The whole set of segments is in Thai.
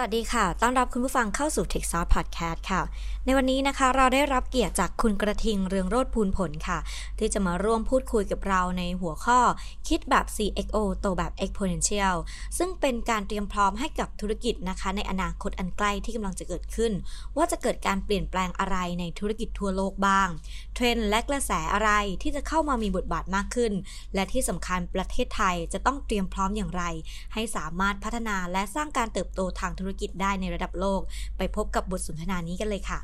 วัสดีค่ะ ต้อนรับคุณผู้ฟังเข้าสู่ Tech Sauce Podcast ค่ะ ในวันนี้นะคะเราได้รับเกียรติจากคุณกระทิงเรืองโรธพูนผลค่ะ ที่จะมาร่วมพูดคุยกับเราในหัวข้อคิดแบบ CXO โตแบบ Exponential ซึ่งเป็นการเตรียมพร้อมให้กับธุรกิจนะคะ ในอนาคตอันใกล้ที่กำลังจะเกิดขึ้น ว่าจะเกิดการเปลี่ยนแปลงอะไรในธุรกิจทั่วโลกบ้าง เทรนด์และกระแสอะไรที่จะเข้ามามีบทบาทมากขึ้น และที่สำคัญประเทศไทยจะต้องเตรียมพร้อมอย่างไร ให้สามารถพัฒนาและสร้างการเติบโตทางธุรกิจได้ในระดับโลก ไปพบกับบทสนทนานี้กันเลยค่ะ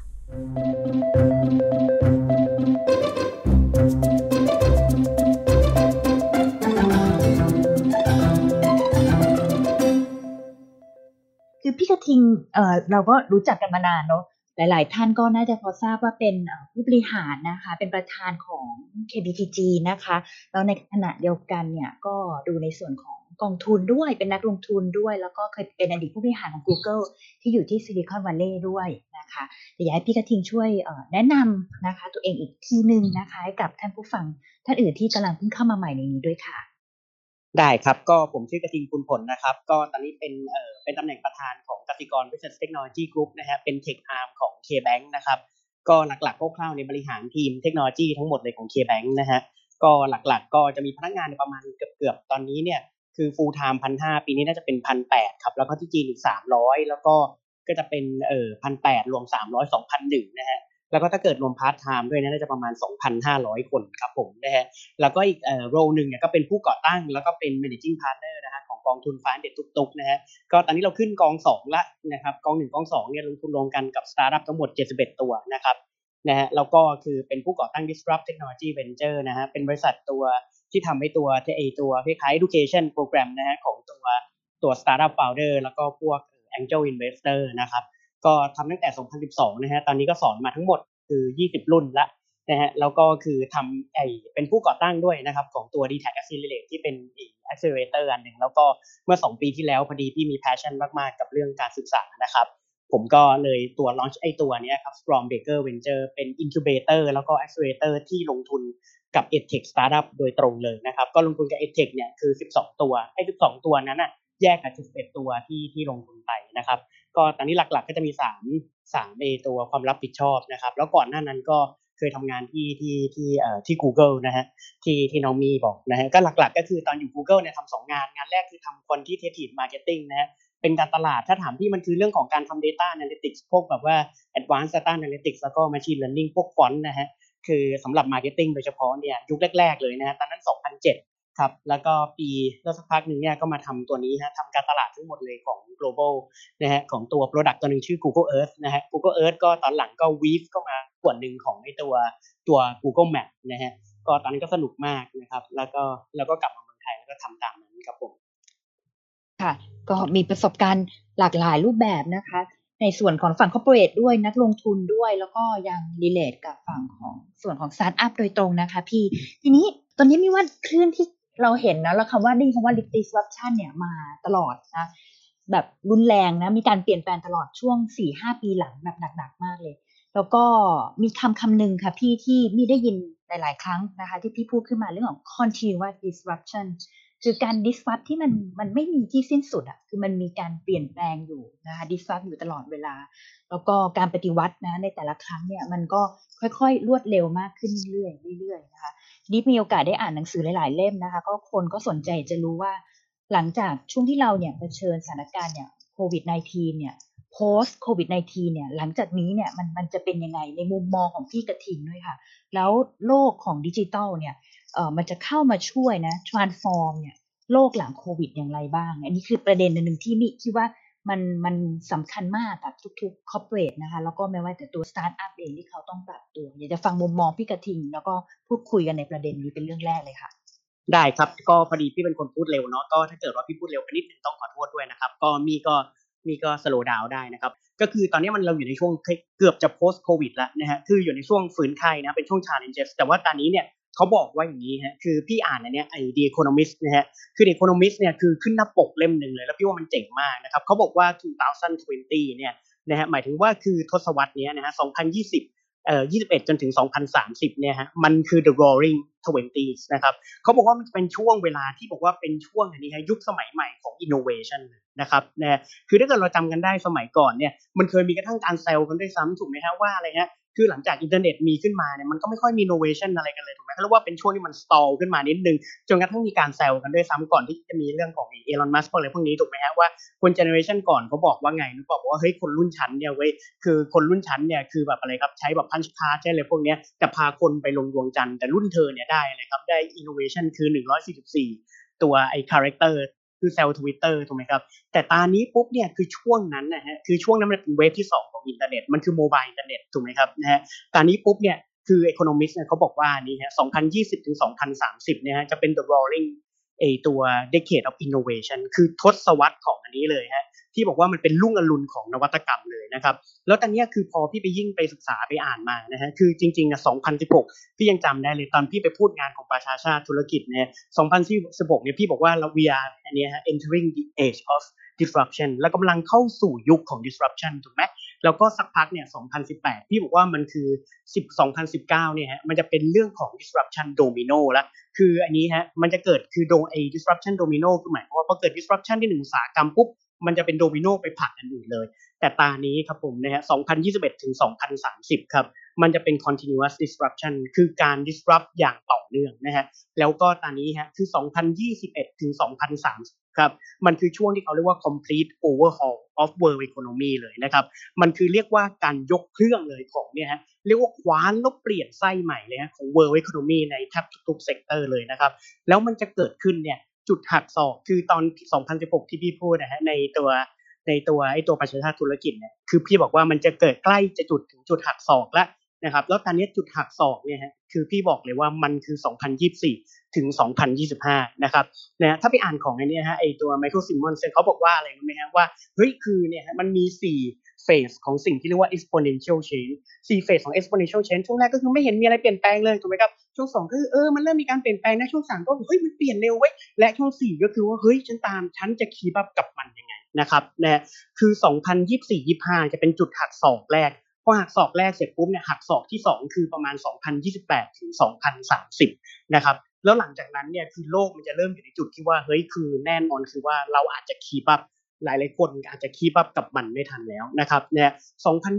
คือพี่กระทิงเออเราก็รู้จักกันมานานเนาะหลาย ๆ ท่านก็น่าจะพอทราบว่าเป็นผู้บริหารนะคะ เป็นประธานของ KBTG นะคะ แล้วในขณะเดียวกันเนี่ยก็ดูในส่วนของ กองทุนด้วยเป็นนักลงทุนด้วย แล้วก็เคยเป็นอดีตผู้บริหารของ Google ที่อยู่ที่ซิลิคอนวัลเลย์ด้วยนะคะแต่อยากให้พี่กระทิงช่วยแนะนำนะคะ ตัวเองอีกทีหนึ่งนะคะให้กับท่านผู้ฟังท่านอื่นที่กำลังเพิ่งเข้ามาใหม่ในนี้ด้วยค่ะ ได้ครับก็ผมชื่อกระทิงคุณผลนะครับ ก็ตอนนี้เป็นเอ่อเป็นตำแหน่งประธานของกสิกร Business Technology Group นะฮะเป็น Tech Arm ของ KBank นะครับก็หลักๆคร่าวๆในบริหารทีมเทคโนโลยีทั้งหมดเลยของ KBank นะฮะก็หลักๆก็จะมีพนักงานประมาณเกือบๆตอนนี้เนี่ย คือ full time พันห้าปีนี้น่าจะเป็นพันแปดครับ แล้วก็ที่จีนอีกสามร้อยแล้วก็ก็จะเป็นเอ่อพันแปดรวมสามร้อยสองพันหนึ่งนะฮะแล้วก็ถ้าเกิดรวม part time ด้วยน่าจะประมาณ 2,500 คนครับผมนะฮะแล้วก็อีกเอ่อ role หนึ่งเนี่ยก็เป็นผู้ก่อตั้ง แล้วก็เป็น managing partner นะฮะของกองทุนฟ้าเด็ดตุกๆนะฮะก็ตอนนี้เราขึ้นกองสองละนะครับกองหนึ่งกองสองเนี่ยลงทุนรวมกันกับสตาร์ทอัพทั้งหมด 71 ตัวนะครับนะฮะแล้วก็คือเป็นผู้ก่อตั้ง disrupt technology venture นะฮะเป็นบริษัทตัว ที่ทำให้ตัวไอตัวคล้ายๆ education program นะฮะของตัวตัว startup founder แล้วก็พวก angel investor นะครับ ก็ทำตั้งแต่ 2012 นะฮะ ตอนนี้ก็สอนมาทั้งหมดคือ 20 รุ่นละนะฮะ แล้วก็คือทำไอเป็นผู้ก่อตั้งด้วยนะครับ ของตัว d t a c Accelerate ที่เป็นอีก accelerator อันหนึ่งแล้วก็เมื่อ 2 ปีที่แล้วพอดีที่มี passion มาก ๆ กับเรื่องการศึกษานะครับผมก็เลยตัว launch ไอตัวนี้ครับ Strong Baker Venture เป็น incubator แล้วก็ accelerator ที่ลงทุน กับ edtech startup โดยตรงเลยนะครับก็ลงทุนกับ edtech เนี่ยคือ 12 ตัวไอ้12 ตัวนั้นน่ะแยกกับ11ตัวที่ที่ลงทุนไปนะครับ ก็ตอนนี้หลักๆก็จะมี3 3เอตัวความรับผิดชอบนะครับ แล้วก่อนหน้านั้นก็เคยทำงานที่ที่ที่เอ่อที่ Google นะฮะที่ที่น้องมีบอกนะฮะก็หลักๆ ก็คือตอนอยู่ Google เนี่ยทำสองงานงานแรกคือทำ quantitative marketing นะฮะเป็นการตลาดถ้าถามที่มันคือเรื่องของการทำ data analytics พวกแบบว่า advanced data analytics แล้วก็ machine learning พวกฟอนต์นะฮะ คือสำหรับ marketing โดยเฉพาะเนี่ยยุคแรก ๆ เลยนะฮะตอนนั้น 2007 ครับ แล้วก็ปีแล้วสักพักหนึ่งเนี่ยก็มาทำตัวนี้ฮะทำการตลาดทั้งหมดเลยของ global นะฮะของตัว product ตัวหนึ่งชื่อ Google Earth นะฮะ Google Earth ก็ตอนหลังก็ weave ก็มาส่วนหนึ่งของไอตัวตัว Google Map นะฮะก็ตอนนั้นก็สนุกมากนะครับ แล้วก็แล้วก็กลับมาเมืองไทยแล้วก็ทำตามนั้นครับผมค่ะก็มีประสบการณ์หลากหลายรูปแบบนะคะ ในส่วนของฝั่ง corporate ด้วยนักลงทุนด้วย แล้วก็ยังรีเลทกับฝั่งของส่วนของ startup โดยตรงนะคะพี่ ทีนี้ตอนนี้มีว่าคลื่นที่เราเห็นนะแล้วคำว่าได้คำว่า disruption เนี่ยมาตลอดนะแบบรุนแรงนะมีการเปลี่ยนแปลงตลอดช่วง 4-5 ปีหลังแบบหนักๆมากเลย แล้วก็มีคำคำหนึ่งค่ะพี่ที่มีได้ยินหลาย ๆ ครั้งนะคะ ที่พี่พูดขึ้นมาเรื่องของ continuous disruption คือการ disrupt ที่มันมันไม่มีที่สิ้นสุดอะคือมันมีการเปลี่ยนแปลงอยู่นะคะ disrupt อยู่ตลอดเวลา แล้วก็การปฏิวัตินะในแต่ละครั้งเนี่ยมันก็ค่อยๆ รวดเร็วมากขึ้นเรื่อยๆเรื่อยๆนะคะดิฟมีโอกาสได้อ่านหนังสือหลายๆเล่มนะคะก็คนก็สนใจจะรู้ว่าหลังจากช่วงที่เราเนี่ยเผชิญสถานการณ์เนี่ยโควิด -19 เนี่ย post covid 19เนี่ยหลังจากนี้เนี่ยมันมันจะเป็นยังไงในมุมมองของพี่กระทิงด้วยค่ะ แล้วโลกของดิจิตอลเนี่ย เออมันจะเข้ามาช่วยนะ transform เนี่ยโลกหลังโควิดอย่างไรบ้าง อันนี้คือประเด็นหนึ่งที่นี่คิดว่ามันมันสำคัญมากกับทุกๆ corporate นะคะ แล้วก็ไม่ว่าแต่ตัว startup เองที่เขาต้องปรับตัว อยากจะฟังมุมมองพี่กระทิง แล้วก็พูดคุยกันในประเด็นนี้เป็นเรื่องแรกเลยค่ะ ได้ครับก็พอดีพี่เป็นคนพูดเร็วเนาะก็ถ้าเกิดว่าพี่พูดเร็วไปนิดนึงต้องขอโทษด้วยนะครับ ก็มีก็มีก็สโลว์ดาวได้นะครับ ก็คือตอนนี้มันเราอยู่ในช่วงเกือบจะ post covid แล้วนะฮะคืออยู่ในช่วงฝืนไข้นะเป็นช่วง challenges แต่ว่าตอนนี้เนี่ย เขาบอกว่าอย่างนี้ฮะคือพี่อ่านอันเนี้ยไอ้ The Economist นะฮะคือ The Economist เนี่ยคือขึ้นหน้าปกเล่มหนึ่งเลย แล้วพี่ว่ามันเจ๋งมากนะครับเขาบอกว่า 2020 เนี่ยนะฮะหมายถึงว่าคือทศวรรษนี้นะฮะ 2020เอ่อ21 จนถึง 2030 เนี่ยฮะ มันคือ the roaring twenties นะครับ เขาบอกว่ามันจะเป็นช่วงเวลาที่บอกว่าเป็นช่วงอันนี้ฮะยุคสมัยใหม่ของ innovation นะครับนะคือถ้าเกิดเราจำกันได้สมัยก่อนเนี่ย มันเคยมีกระทั่งการแซลกันด้วยซ้ำถูกไหมฮะว่าอะไรฮะ คือหลังจากอินเทอร์เน็ตมีขึ้นมาเนี่ยมันก็ไม่ค่อยมี innovation อะไรกันเลยถูกไหมเขาเรียกว่าเป็นช่วงที่มัน stall ขึ้นมานิดนึง จนกระทั่งมีการแซลกันด้วยซ้ำก่อนที่จะมีเรื่องของ Elon Musk อะไรพวกนี้ถูกไหมฮะว่าคน generation ก่อนเขาบอกว่าไงนึกบอกว่าเฮ้ยคนรุ่นชั้นเนี่ยเว้ยคือคนรุ่นชั้นเนี่ยคือแบบอะไรครับใช้แบบ punch card ใช้อะไรพวกเนี้ยจะพาคนไปลงดวงจันทร์แต่รุ่นเธอเนี่ยได้อะไรครับได้อินโนเวชันคือ 144 ตัวไอ้ character คือเซลล์ทวิตเตอร์ถูกไหมครับ แต่ตอนนี้ปุ๊บเนี่ยคือช่วงนั้นนะฮะคือช่วงนั้นมันเป็น wave ที่ 2 ของอินเทอร์เน็ตมันคือ mobile internet ถูกไหมครับนะฮะตอนนี้ปุ๊บเนี่ยคือ Economist เนี่ยเขาบอกว่านี่ฮะ2020ถึง2030เนี่ยฮะจะเป็น the roaring ไอตัว decade of innovation คือทศวรรษของอันนี้เลยฮะที่บอกว่ามันเป็นรุ่งอรุณของนวัตกรรมเลยนะครับ แล้วตอนนี้คือพอพี่ไปยิ่งไปศึกษาไปอ่านมานะฮะคือจริงๆอะ2016 พี่ยังจำได้เลยตอนพี่ไปพูดงานของประชาชาติธุรกิจเนี่ย2016เนี่ยพี่บอกว่าเรา we are อันนี้ฮะ entering the age of disruption แล้วกำลังเข้าสู่ยุคของ disruption ถูกไหม แล้วก็สักพักเนี่ย 2018 พี่บอกว่ามันคือ 10 2019 เนี่ยฮะ มันจะเป็นเรื่องของ disruption domino แล้วคืออันนี้ฮะ มันจะเกิดคือโดไอ้ disruption domino คือหมายความว่าพอเกิด disruption ที่หนึ่งอุตสาหกรรมปุ๊บ มันจะเป็นโดมิโนไปผลักอันอื่นเลย แต่ตานี้ครับผมนะฮะ 2021 ถึง 2030 ครับ มันจะเป็น continuous disruption คือการ disrupt อย่างต่อเนื่องนะฮะ แล้วก็ตอนนี้ฮะ คือ 2021 ถึง 2030 ครับมันคือช่วงที่เขาเรียกว่า complete overhaul of world economy เลยนะครับมันคือเรียกว่าการยกเครื่องเลยของเนี่ยฮะเรียกว่าคว้านแล้วเปลี่ยนไส้ใหม่เลยฮะของ world economy ในแทบทุกๆ sector เลยนะครับแล้วมันจะเกิดขึ้นเนี่ยจุดหักศอกคือตอน 2016 ที่พี่พูดนะฮะในตัวในตัวไอ้ตัวประชาชาติธุรกิจเนี่ยคือพี่บอกว่ามันจะเกิดใกล้จะจุดถึงจุดหักศอกแล้วนะครับแล้วตอนนี้จุดหักศอกเนี่ยฮะคือพี่บอกเลยว่ามันคือ 2024 ถึง 2025 นะครับนะถ้าไปอ่านของไอ้นี่ฮะไอตัวไมเคิลซิมมอนส์เขาบอกว่าอะไรรู้ไหมฮะว่าเฮ้ยคือเนี่ยฮะมันมี 4 เฟสของสิ่งที่เรียกว่า exponential change 4เฟสของ exponential change ช่วงแรกก็คือไม่เห็นมีอะไรเปลี่ยนแปลงเลยถูกไหมครับช่วง 2 ก็คือเออมันเริ่มมีการเปลี่ยนแปลงนะช่วง 3 ก็เฮ้ยมันเปลี่ยนเร็วเว้ยและช่วง 4 ก็คือว่าเฮ้ยฉันตามฉันจะคีบับกับมันยังไงนะครับนะคือ 2024-25 จะเป็นจุดหักศอกแรกพอหักศอกแรกเสร็จปุ๊บเนี่ยหักศอกที่ 2 คือประมาณ 2028 ถึง 2030 นะครับ แล้วหลังจากนั้นเนี่ยคือโลกมันจะเริ่มอยู่ในจุดที่ว่าเฮ้ยคือแน่นอนคือว่าเราอาจจะคีบับหลายหลายคนอาจจะคีบับกับมันไม่ทันแล้วนะครับเนี่ย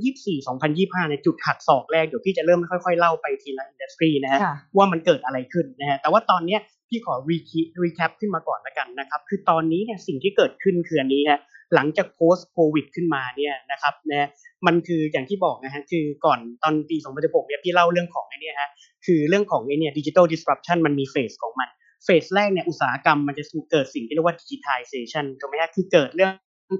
2024-2025ในจุดหักศอกแรกเดี๋ยวพี่จะเริ่มค่อยๆเล่าไปทีละ industry นะฮะว่ามันเกิดอะไรขึ้นนะฮะแต่ว่าตอนเนี้ยพี่ขอรี recap ขึ้นมาก่อนละกันนะครับคือตอนนี้เนี่ยสิ่งที่เกิดขึ้นคืออันนี้ฮะ หลังจาก post covid ขึ้นมาเนี่ยนะครับนะมันคืออย่างที่บอกนะฮะคือก่อนตอนปี 2016เนี่ยพี่เล่าเรื่องของไอ้นี่ฮะคือเรื่องของไอ้นี่ย digital disruption มันมี phase ของมัน phase แรกเนี่ยอุตสาหกรรมมันจะเกิดสิ่งที่เรียกว่า digitization ถูกไหมฮะคือเกิดเรื่อง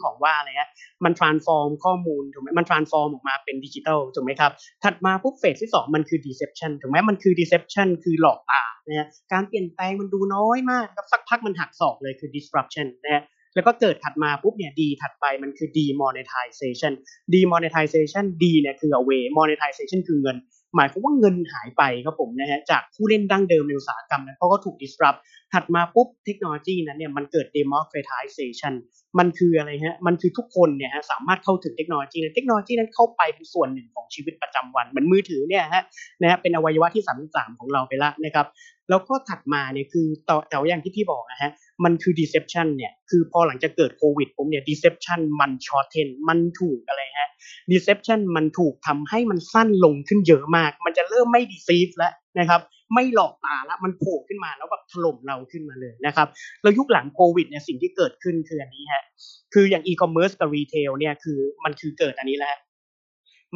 ของว่าอะไรฮะมัน transform ข้อมูลถูกไหมมัน transform ออกมาเป็นดิจิทัลถูกไหมครับ ถัดมาปุ๊บเฟสที่ 2 มันคือ deception ถูกไหมมันคือ deception คือหลอกตานะฮะการเปลี่ยนแปลงมันดูน้อยมากครับสักพักมันหักศอกเลยคือ disruption นะฮะ แล้วก็เกิดถัดมาปุ๊บเนี่ยดีถัดไปมันคือ demonetization demonetization D เนี่ยคือ away monetization คือเงิน หมายความว่าเงินหายไปครับผมนะฮะจากผู้เล่นดั้งเดิมในอุตสาหกรรมนั้นเพราก็ถูก disrupt ถัดมาปุ๊บเทคโนโลยีนั้นเนี่ยมันเกิด democratization มันคืออะไรฮะมันคือทุกคนเนี่ยฮะสามารถเข้าถึงเทคโนโลยีเทคโนโลยีนั้นเข้าไปเป็นส่วนหนึ่งของชีวิตประจำวันเหมือนมือถือเนี่ยฮะนะฮะเป็นอวัยวะที่ 33 ของเราไปละนะครับ แล้วก็ถัดมาเนี่ยคือต่อแต่อย่างที่พี่บอกนะฮะมันคือ deception เนี่ยคือพอหลังจากเกิดโควิดปุ๊บเนี่ย deception มัน shorten มันถูกอะไรฮะ deception มันถูกทำให้มันสั้นลงขึ้นเยอะมาก มันจะเริ่มไม่ deceive แล้วนะครับไม่หลอกตาแล้วมันโผล่ขึ้นมาแล้วแบบถล่มเราขึ้นมาเลยนะครับแล้วยุคหลังโควิดเนี่ยสิ่งที่เกิดขึ้นคืออันนี้ฮะคืออย่าง e-commerce กับ retail เนี่ยคือมันคือเกิดอันนี้แหล้ว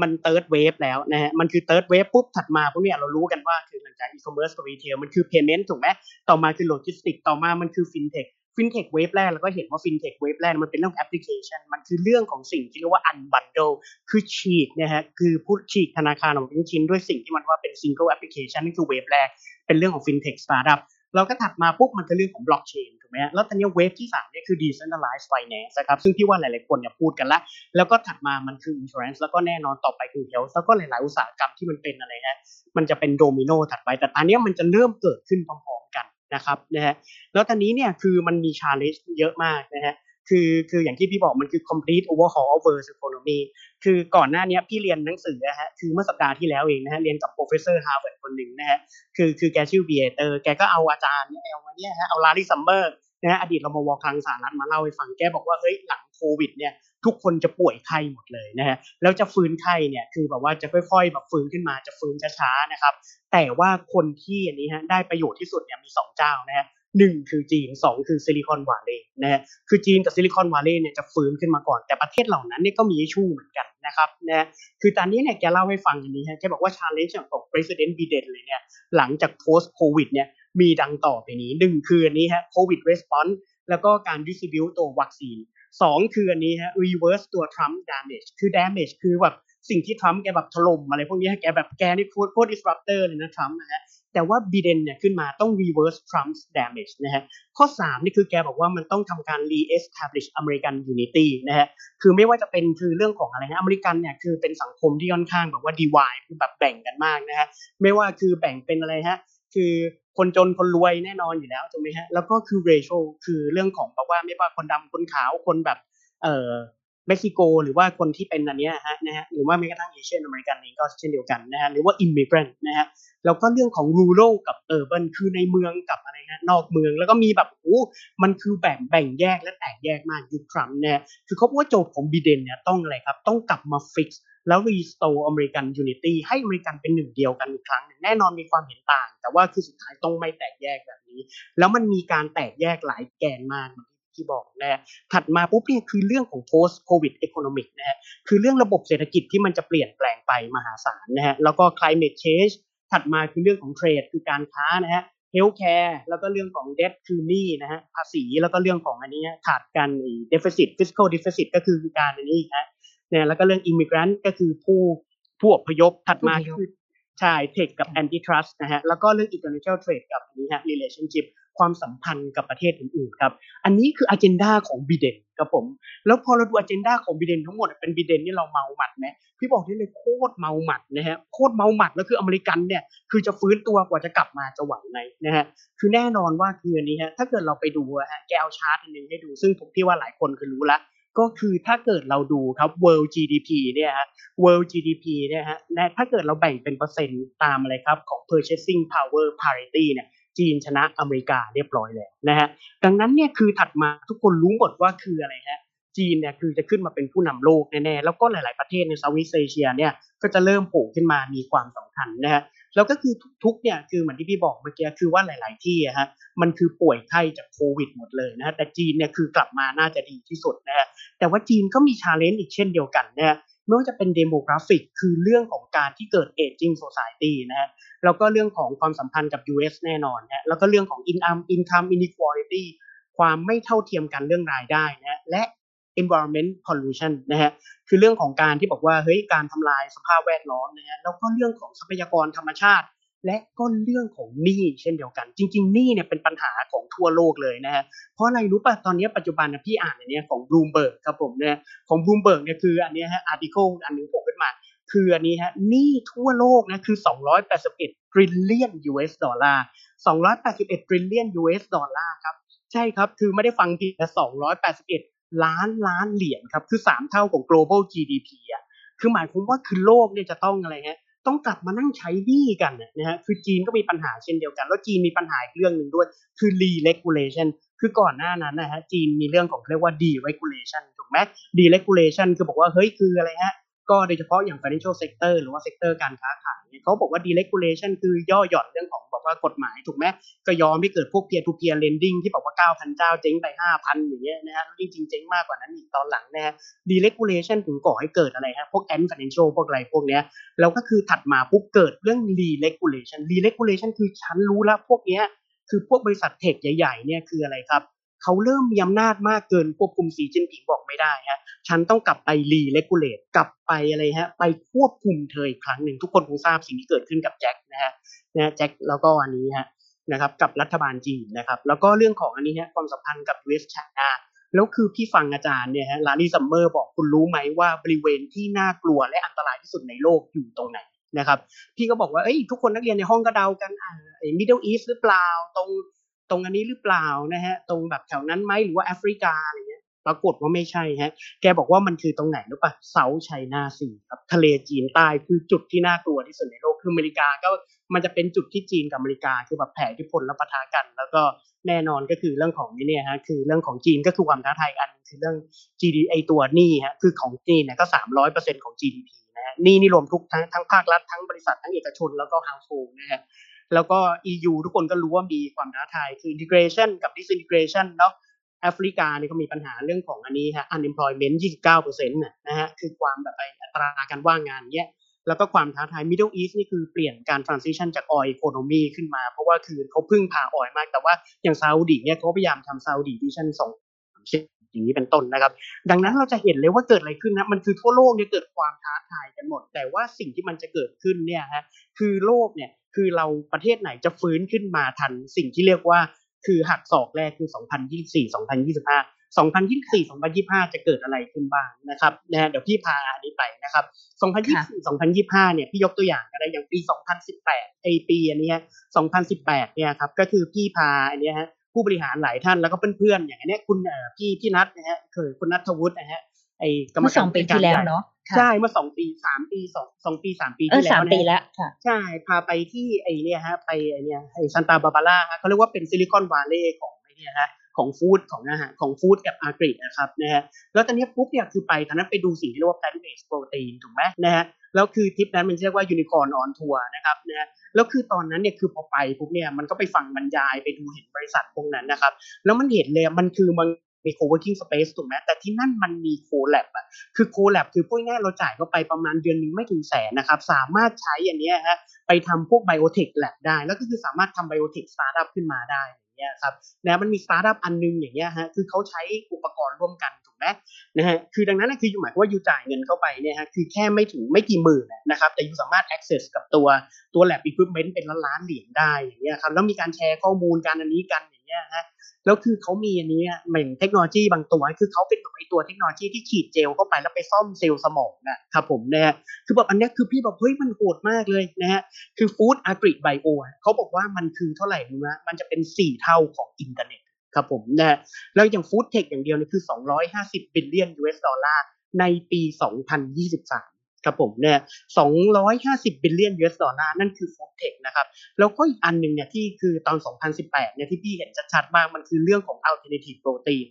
มัน third wave แล้วนะฮะมันคือ third wave ปุ๊บถัดมาปุ๊บเนี่ยเรารู้กันว่าคือหลังจาก e-commerce กับ retail มันคือ payment ถูกไหมต่อมาคือ logistics ต่อมามันคือ fintech fintech wave แรกเราก็เห็นว่า fintech wave แรกมันเป็นเรื่อง application มันคือเรื่องของสิ่งที่เรียกว่า unbundle คือฉีกนะฮะคือพูดฉีกธนาคารออกเป็นชิ้นด้วยสิ่งที่มันว่าเป็น single application นั่นคือ wave แรกเป็นเรื่องของ fintech startup เร เราก็ถัดมาปุ๊บมันคือเรื่องของบล็อกเชนถูกไหมฮะแล้วตอนนี้เวฟที่3เนี่ยคือ decentralized finance นะครับซึ่งพี่ว่าหลายๆคนเนี่ยพูดกันละแล้วก็ถัดมามันคือ insurance แล้วก็แน่นอนต่อไปคือ health แล้วก็หลายๆอุตสาหกรรมที่มันเป็นอะไรฮะมันจะเป็นโดมิโนถัดไปแต่ตอนนี้มันจะเริ่มเกิดขึ้นพร้อมๆกันนะครับนะฮะแล้วตอนนี้เนี่ยคือมันมี challenge เยอะมากนะฮะ คือคืออย่างที่พี่บอกมันคือ complete overhaul of world economy คือก่อนหน้านี้พี่เรียนหนังสือนะฮะคือเมื่อสัปดาห์ที่แล้วเองนะฮะเรียนกับ professor Harvard คนหนึ่งนะฮะคือคือแกชื่อเบียเตอร์แกก็เอาอาจารย์เนี่ยเอามาเนี่ยฮะเอา Larry Summers นะฮะอดีตรมวคลังสหรัฐมาเล่าให้ฟังแกบอกว่าเฮ้ยหลังโควิดเนี่ยทุกคนจะป่วยไข้หมดเลยนะฮะแล้วจะฟื้นไข้เนี่ยคือแบบว่าจะค่อยๆแบบฟื้นขึ้นมาจะฟื้นช้าๆนะครับแต่ว่าคนที่อันนี้ฮะได้ประโยชน์ที่สุดเนี่ยมี 2 เจ้านะฮะ หนึ่งคือจีนสองคือ Silicon Valley นะฮะคือจีนกับ Silicon Valley เนี่ยจะฟื้นขึ้นมาก่อนแต่ประเทศเหล่านั้นเนี่ยก็มี issue เหมือนกันนะครับนะคือตอนนี้เนี่ยแกเล่าให้ฟังอันนี้ฮะแกบอกว่า challenge ของ president Biden เลยเนี่ยหลังจาก post covid เนี่ยมีดังต่อไปนี้หนึ่งคืออันนี้ฮะ covid response แล้วก็การ distribute ตัววัคซีนสองคืออันนี้ฮะ reverse ตัว Trump damage คือ damage คือแบบสิ่งที่ทรัมป์แกแบบถล่มอะไรพวกนี้แกแบบแกนี่โคตรโคตร disruptor เลยนะทรัมป์นะฮะ แต่ว่า Biden เนี่ยขึ้นมาต้อง reverse Trump's damage นะฮะข้อ 3 นี่คือแกบอกว่ามันต้องทำการ re-establish American unity นะฮะคือไม่ว่าจะเป็นคือเรื่องของอะไรนะอเมริกันเนี่ยคือเป็นสังคมที่ค่อนข้างแบบว่า divide คือแบบแบ่งกันมากนะฮะไม่ว่าคือแบ่งเป็นอะไรฮะคือคนจนคนรวยแน่นอนอยู่แล้วถูกไหมฮะแล้วก็คือ racial คือเรื่องของแบบว่าไม่ว่าคนดำคนขาวคนแบบเอ่อเม็กซิโก หรือว่าคนที่เป็นอันเนี้ยฮะนะฮะหรือว่าแม้กระทั่ง Asian American เองก็เช่นเดียวกันนะฮะหรือว่า immigrant นะฮะ แล้วก็เรื่องของ rural กับ urban คือในเมืองกับอะไรฮะนอกเมืองแล้วก็มีแบบโอ้มันคือแบ่งแบ่งแยกและแตกแยกมากยุคทรัมป์เนี่ยคือเขาบอกว่าโจทย์ของ Biden เนี่ยต้องอะไรครับ ต้องกลับมา fix แล้ว restore American unity ให้อเมริกันเป็นหนึ่งเดียวกันอีกครั้งหนึ่งแน่นอนมีความเห็นต่าง แต่ว่าคือสุดท้ายต้องไม่แตกแยกแบบนี้ แล้วมันมีการแตกแยกหลายแกนมากที่บอกนะถัดมาปุ๊บเนี่ยคือเรื่องของ post covid economic นะฮะคือเรื่องระบบเศรษฐกิจที่มันจะเปลี่ยนแปลงไปมหาศาลนะฮะแล้วก็ climate change ถัดมาคือเรื่องของเทรดคือการค้านะฮะ healthcare แล้วก็เรื่องของ debt คือหนี้นะฮะภาษีแล้วก็เรื่องของอันนี้ขาดกัน deficit fiscal deficit ก็คือการอันนี้นะเนี่ยแล้วก็เรื่อง immigrant ก็คือผู้ผู้อพยพถัดมาคือใช่เทคกับ antitrust นะฮะแล้วก็เรื่อง international trade กับนี้ฮะ relationship ความสัมพันธ์กับประเทศอื่นๆครับอันนี้คืออ g e n d a ของบีเดนครับผมแล้วพอเราดูอ g e n d a ของบีเดนทั้งหมดเป็นบีเดนนี่เราเมาหมัดไหมพี่บอกได้เลยโคตรเมาหมัดนะฮะโคตรเมาหมัดแล้วคืออเมริกันเนี่ยคือจะฟื้นตัวกว่าจะกลับมาจะไหวไหมนะฮะคือแน่นอนว่าคืออันนี้ฮะถ้าเกิดเราไปดูฮะแกเอาชาร์ตอันนึงให้ดูซึ่งผมพี่ว่าหลายคนคือรู้ละก็คือถ้าเกิดเราดูครับ world GDP เนี่ยฮะ world GDP เนี่ยฮะถ้าเกิดเราแบ่งเป็นเปอร์เซ็นต์ตามอะไรครับของ purchasing power parity เนี่ย จีนชนะอเมริกาเรียบร้อยแล้วนะฮะดังนั้นเนี่ยคือถัดมาทุกคนรู้หมดว่าคืออะไรฮะจีนเนี่ยคือจะขึ้นมาเป็นผู้นำโลกแน่ๆแล้วก็หลาย ๆประเทศใน Southeast Asia เนี่ยก็จะเริ่มโผล่ขึ้นมามีความสำคัญนะฮะแล้วก็คือทุกๆเนี่ยคือเหมือนที่พี่บอกเมื่อกี้คือว่าหลาย ๆ ที่อะฮะมันคือป่วยไข้จากโควิดหมดเลยนะฮะแต่จีนเนี่ยคือกลับมาน่าจะดีที่สุดนะฮะแต่ว่าจีนก็มี challenge อีกเช่นเดียวกันนะฮะ ไม่ว่าจะเป็น demographic คือเรื่องของการที่เกิด aging society นะฮะแล้วก็เรื่องของความสัมพันธ์กับ US แน่นอนนะแล้วก็เรื่องของอินอัมอินคัมอินิควอลิตี้ความไม่เท่าเทียมกันเรื่องรายได้นะและ environment pollution นะฮะคือเรื่องของการที่บอกว่าเฮ้ยการทำลายสภาพแวดล้อมนะฮะแล้วก็เรื่องของทรัพยากรธรรมชาติ และก็เรื่องของหนี้เช่นเดียวกัน จริงๆหนี้เนี่ยเป็นปัญหาของทั่วโลกเลยนะฮะเพราะอะไรรู้ป่ะตอนนี้ปัจจุบันนะพี่อ่านอันนี้ของ Bloomberg ครับผมเนี่ยของ Bloomberg เนี่ยคืออันนี้ฮะ article อันนึงโผล่ขึ้นมา คืออันนี้ฮะหนี้ทั่วโลกนะคือ 281 trillion US ดอลลาร์281 trillion US ดอลลาร์ครับใช่ครับคือไม่ได้ฟังผิดแต่281 ล้านล้านเหรียญครับคือ 3 เท่าของ global GDP อะคือหมายความว่าคือโลกเนี่ยจะต้องอะไรฮะ ต้องกลับมานั่งใช้หนี้กันนะฮะคือจีนก็มีปัญหาเช่นเดียวกัน แล้วจีนมีปัญหาอีกเรื่องหนึ่งด้วย คือ re-regulation คือก่อนหน้านั้นนะฮะจีนมีเรื่องของเรียกว่า deregulation ถูกไหม deregulation คือบอกว่าเฮ้ยคืออะไรฮะ ก็โดยเฉพาะอย่าง financial sector หรือว่า sector การค้าขายเนี่ยเขาบอกว่า deregulation คือย่อหย่อนเรื่องของบอกว่ากฎหมายถูกไหมก็ยอมให้เกิดพวก peer to peer lending ที่บอกว่า 9,000 เจ้าเจ๊งไป 5,000 อย่างเงี้ยนะฮะจริงๆเจ๊งมากกว่านั้นอีกตอนหลังนะฮะ deregulation ถึงก่อให้เกิดอะไรฮะพวก ant financial พวกอะไรพวกเนี้ยแล้วก็คือถัดมาปุ๊บเกิดเรื่อง re-regulation re-regulation คือฉันรู้แล้วพวกเนี้ยคือพวกบริษัทเทคใหญ่ๆเนี่ยคืออะไรครับ เขาเริ่มมีอำนาจมากเกินควบคุมสีจิ้นผิงบอกไม่ได้ฮะฉันต้องกลับไป re-regulate กลับไปอะไรฮะไปควบคุมเธออีกครั้งหนึ่งทุกคนคงทราบสิ่งที่เกิดขึ้นกับแจ็คนะฮะนะแจ็คแล้วก็อันนี้ฮะนะครับกับรัฐบาลจีนนะครับแล้วก็เรื่องของอันนี้ฮะความสัมพันธ์กับ US China แล้วคือพี่ฟังอาจารย์เนี่ยฮะ Larry Summers บอกคุณรู้ไหมว่าบริเวณที่น่ากลัวและอันตรายที่สุดในโลกอยู่ตรงไหนนะครับ พี่ก็บอกว่าเอ้ยทุกคนนักเรียนในห้องก็เดากันอ่าไอ้ Middle East หรือเปล่าตรง ตรงอันนี้หรือเปล่านะฮะตรงแบบแถวนั้นไหมหรือว่าแอฟริกาอะไรเงี้ยปรากฏว่าไม่ใช่ฮะ แกบอกว่ามันคือตรงไหนรู้ปะเซาท์ไชน่าซีครับทะเลจีนใต้คือจุดที่น่ากลัวที่สุดในโลกคืออเมริกาก็มันจะเป็นจุดที่จีนกับอเมริกาคือแบบแผ่ทธิพลและปะทะกัน แล้วก็แน่นอนก็คือเรื่องของนี่เนี่ยฮะคือเรื่องของจีนก็คือความท้าทายอันคือเรื่อง GD ไอตัวหนี้ฮะคือของจีนเนี่ยก็สามร้อยเปอร์เซ็นต์ของ GDP นะฮะนี่นี่รวมทุกทั้งทั้งภาครัฐทั้งบริษัททั้งเอกชนแล้วก็ household นะฮะ แล้วก็ EU ทุกคนก็รู้ว่ามีความท้าทายคือ integration กับ disintegration เนาะแอฟริกาเนี่ยก็มีปัญหาเรื่องของอันนี้ฮะ unemployment 29%นะฮะคือความแบบไปอัตราการว่างงานเนี้ยแล้วก็ความท้าทาย Middle East นี่คือเปลี่ยนการ transition จาก oil economy ขึ้นมา เพราะว่าคือเขาพึ่งพาออยมาก แต่ว่าอย่างซาอุดีเนี่ยเขาพยายามทำซาอุดีวิชั่นสองอย่างนี้เป็นต้นนะครับ ดังนั้นเราจะเห็นเลยว่าเกิดอะไรขึ้นนะมันคือทั่วโลกเนี่ยเกิดความท้าทายกันหมด แต่ว่าสิ่งที่มันจะเกิดขึ้นเนี่ยฮะคือโลกเนี่ย คือเราประเทศไหนจะฟื้นขึ้นมาทันสิ่งที่เรียกว่า คือหักศอกแรกคือ 2024 2025 2024 2025 จะเกิดอะไรขึ้นบ้างนะครับนะเดี๋ยวพี่พาอันนี้ไปนะครับ 2024 2025 เนี่ยพี่ยกตัวอย่างก็ได้อย่างปี 2018ไอปีอันนี้ 2018 เนี่ยครับก็คือพี่พาอันนี้ฮะผู้บริหารหลายท่านแล้วก็เพื่อนๆอย่างนี้คุณพี่พี่นัทนะฮะเคยคุณนัทวุฒินะฮะ ไอกรรมการสองปีที่แล้วเนาะใช่เมื่อสองปีสามปีสองสองปีสามปีที่แล้วสามปีแล้วใช่พาไปที่ไอเนี่ยฮะไปไอเนี่ยไอ Santa Barbara เขาเรียกว่าเป็น Silicon Valley ของไอเนี่ยฮะของ food ของอาหารของ food กับ agri นะครับนะฮะแล้วตอนนี้ปุ๊บเนี่ยคือไปตอนนั้นไปดูสิ่งที่เรียกว่า plant based protein ถูกไหมนะฮะแล้วคือทริปนั้นมันเรียกว่า unicorn on tour นะครับนะฮะแล้วคือตอนนั้นเนี่ยคือพอไปปุ๊บเนี่ยมันก็ไปฟังบรรยายไปดูเห็นบริษัทพวกนั้นนะครับ แล้วมันเห็นเลยมันคือมัน มี co-working space ถูกไหมแต่ที่นั่นมันมี co-lab อะคือ co-lab คือพูดง่ายเราจ่ายเข้าไปประมาณเดือนหนึ่งไม่ถึงแสนนะครับ สามารถใช้อันนี้ฮะไปทำพวก biotech lab ได้ แล้วก็คือสามารถทำ biotech startup ขึ้นมาได้อย่างเงี้ยครับนะมันมีสตาร์ทอัพอันนึงอย่างเงี้ยฮะคือเขาใช้อุปกรณ์ร่วมกันถูกไหมนะฮะคือดังนั้นคือ you หมายว่า you จ่ายเงินเข้าไปเนี่ยฮะคือแค่ไม่ถึงไม่กี่หมื่นนะครับแต่ you สามารถ access กับตัวตัว lab equipment เป็นล้านล้านเหรียญได้อย่างเงี้ยครับแล้วมีการแชร์ข้อมูลการอันนี้กันอย่างเงี้ยฮะ แล้วคือเขามีอันนี้เหมือนเทคโนโลยีบางตัวคือเขาเป็นแบบไอตัวเทคโนโลยีที่ฉีดเจลเข้าไปแล้วไปซ่อมเซลล์สมองนะครับผมนะคือแบบอันนี้คือพี่แบบเฮ้ยมันโหดมากเลยนะฮะคือ food agri bio เขาบอกว่ามันคือเท่าไหร่รู้ไหมมันจะเป็นสี่เท่าของอินเทอร์เน็ตครับผมนะแล้วอย่าง food tech อย่างเดียวนี่คือ 250 บิลเลียน US ดอลลาร์ในปี 2023 ครับผมเนี่ย250 บิลเลียน US ดอลลาร์นั่นคือ food tech นะครับ แล้วก็อีกอันหนึ่งเนี่ยที่คือตอน 2018 เนี่ยที่พี่เห็นชัดๆมาก มันคือเรื่องของ alternative protein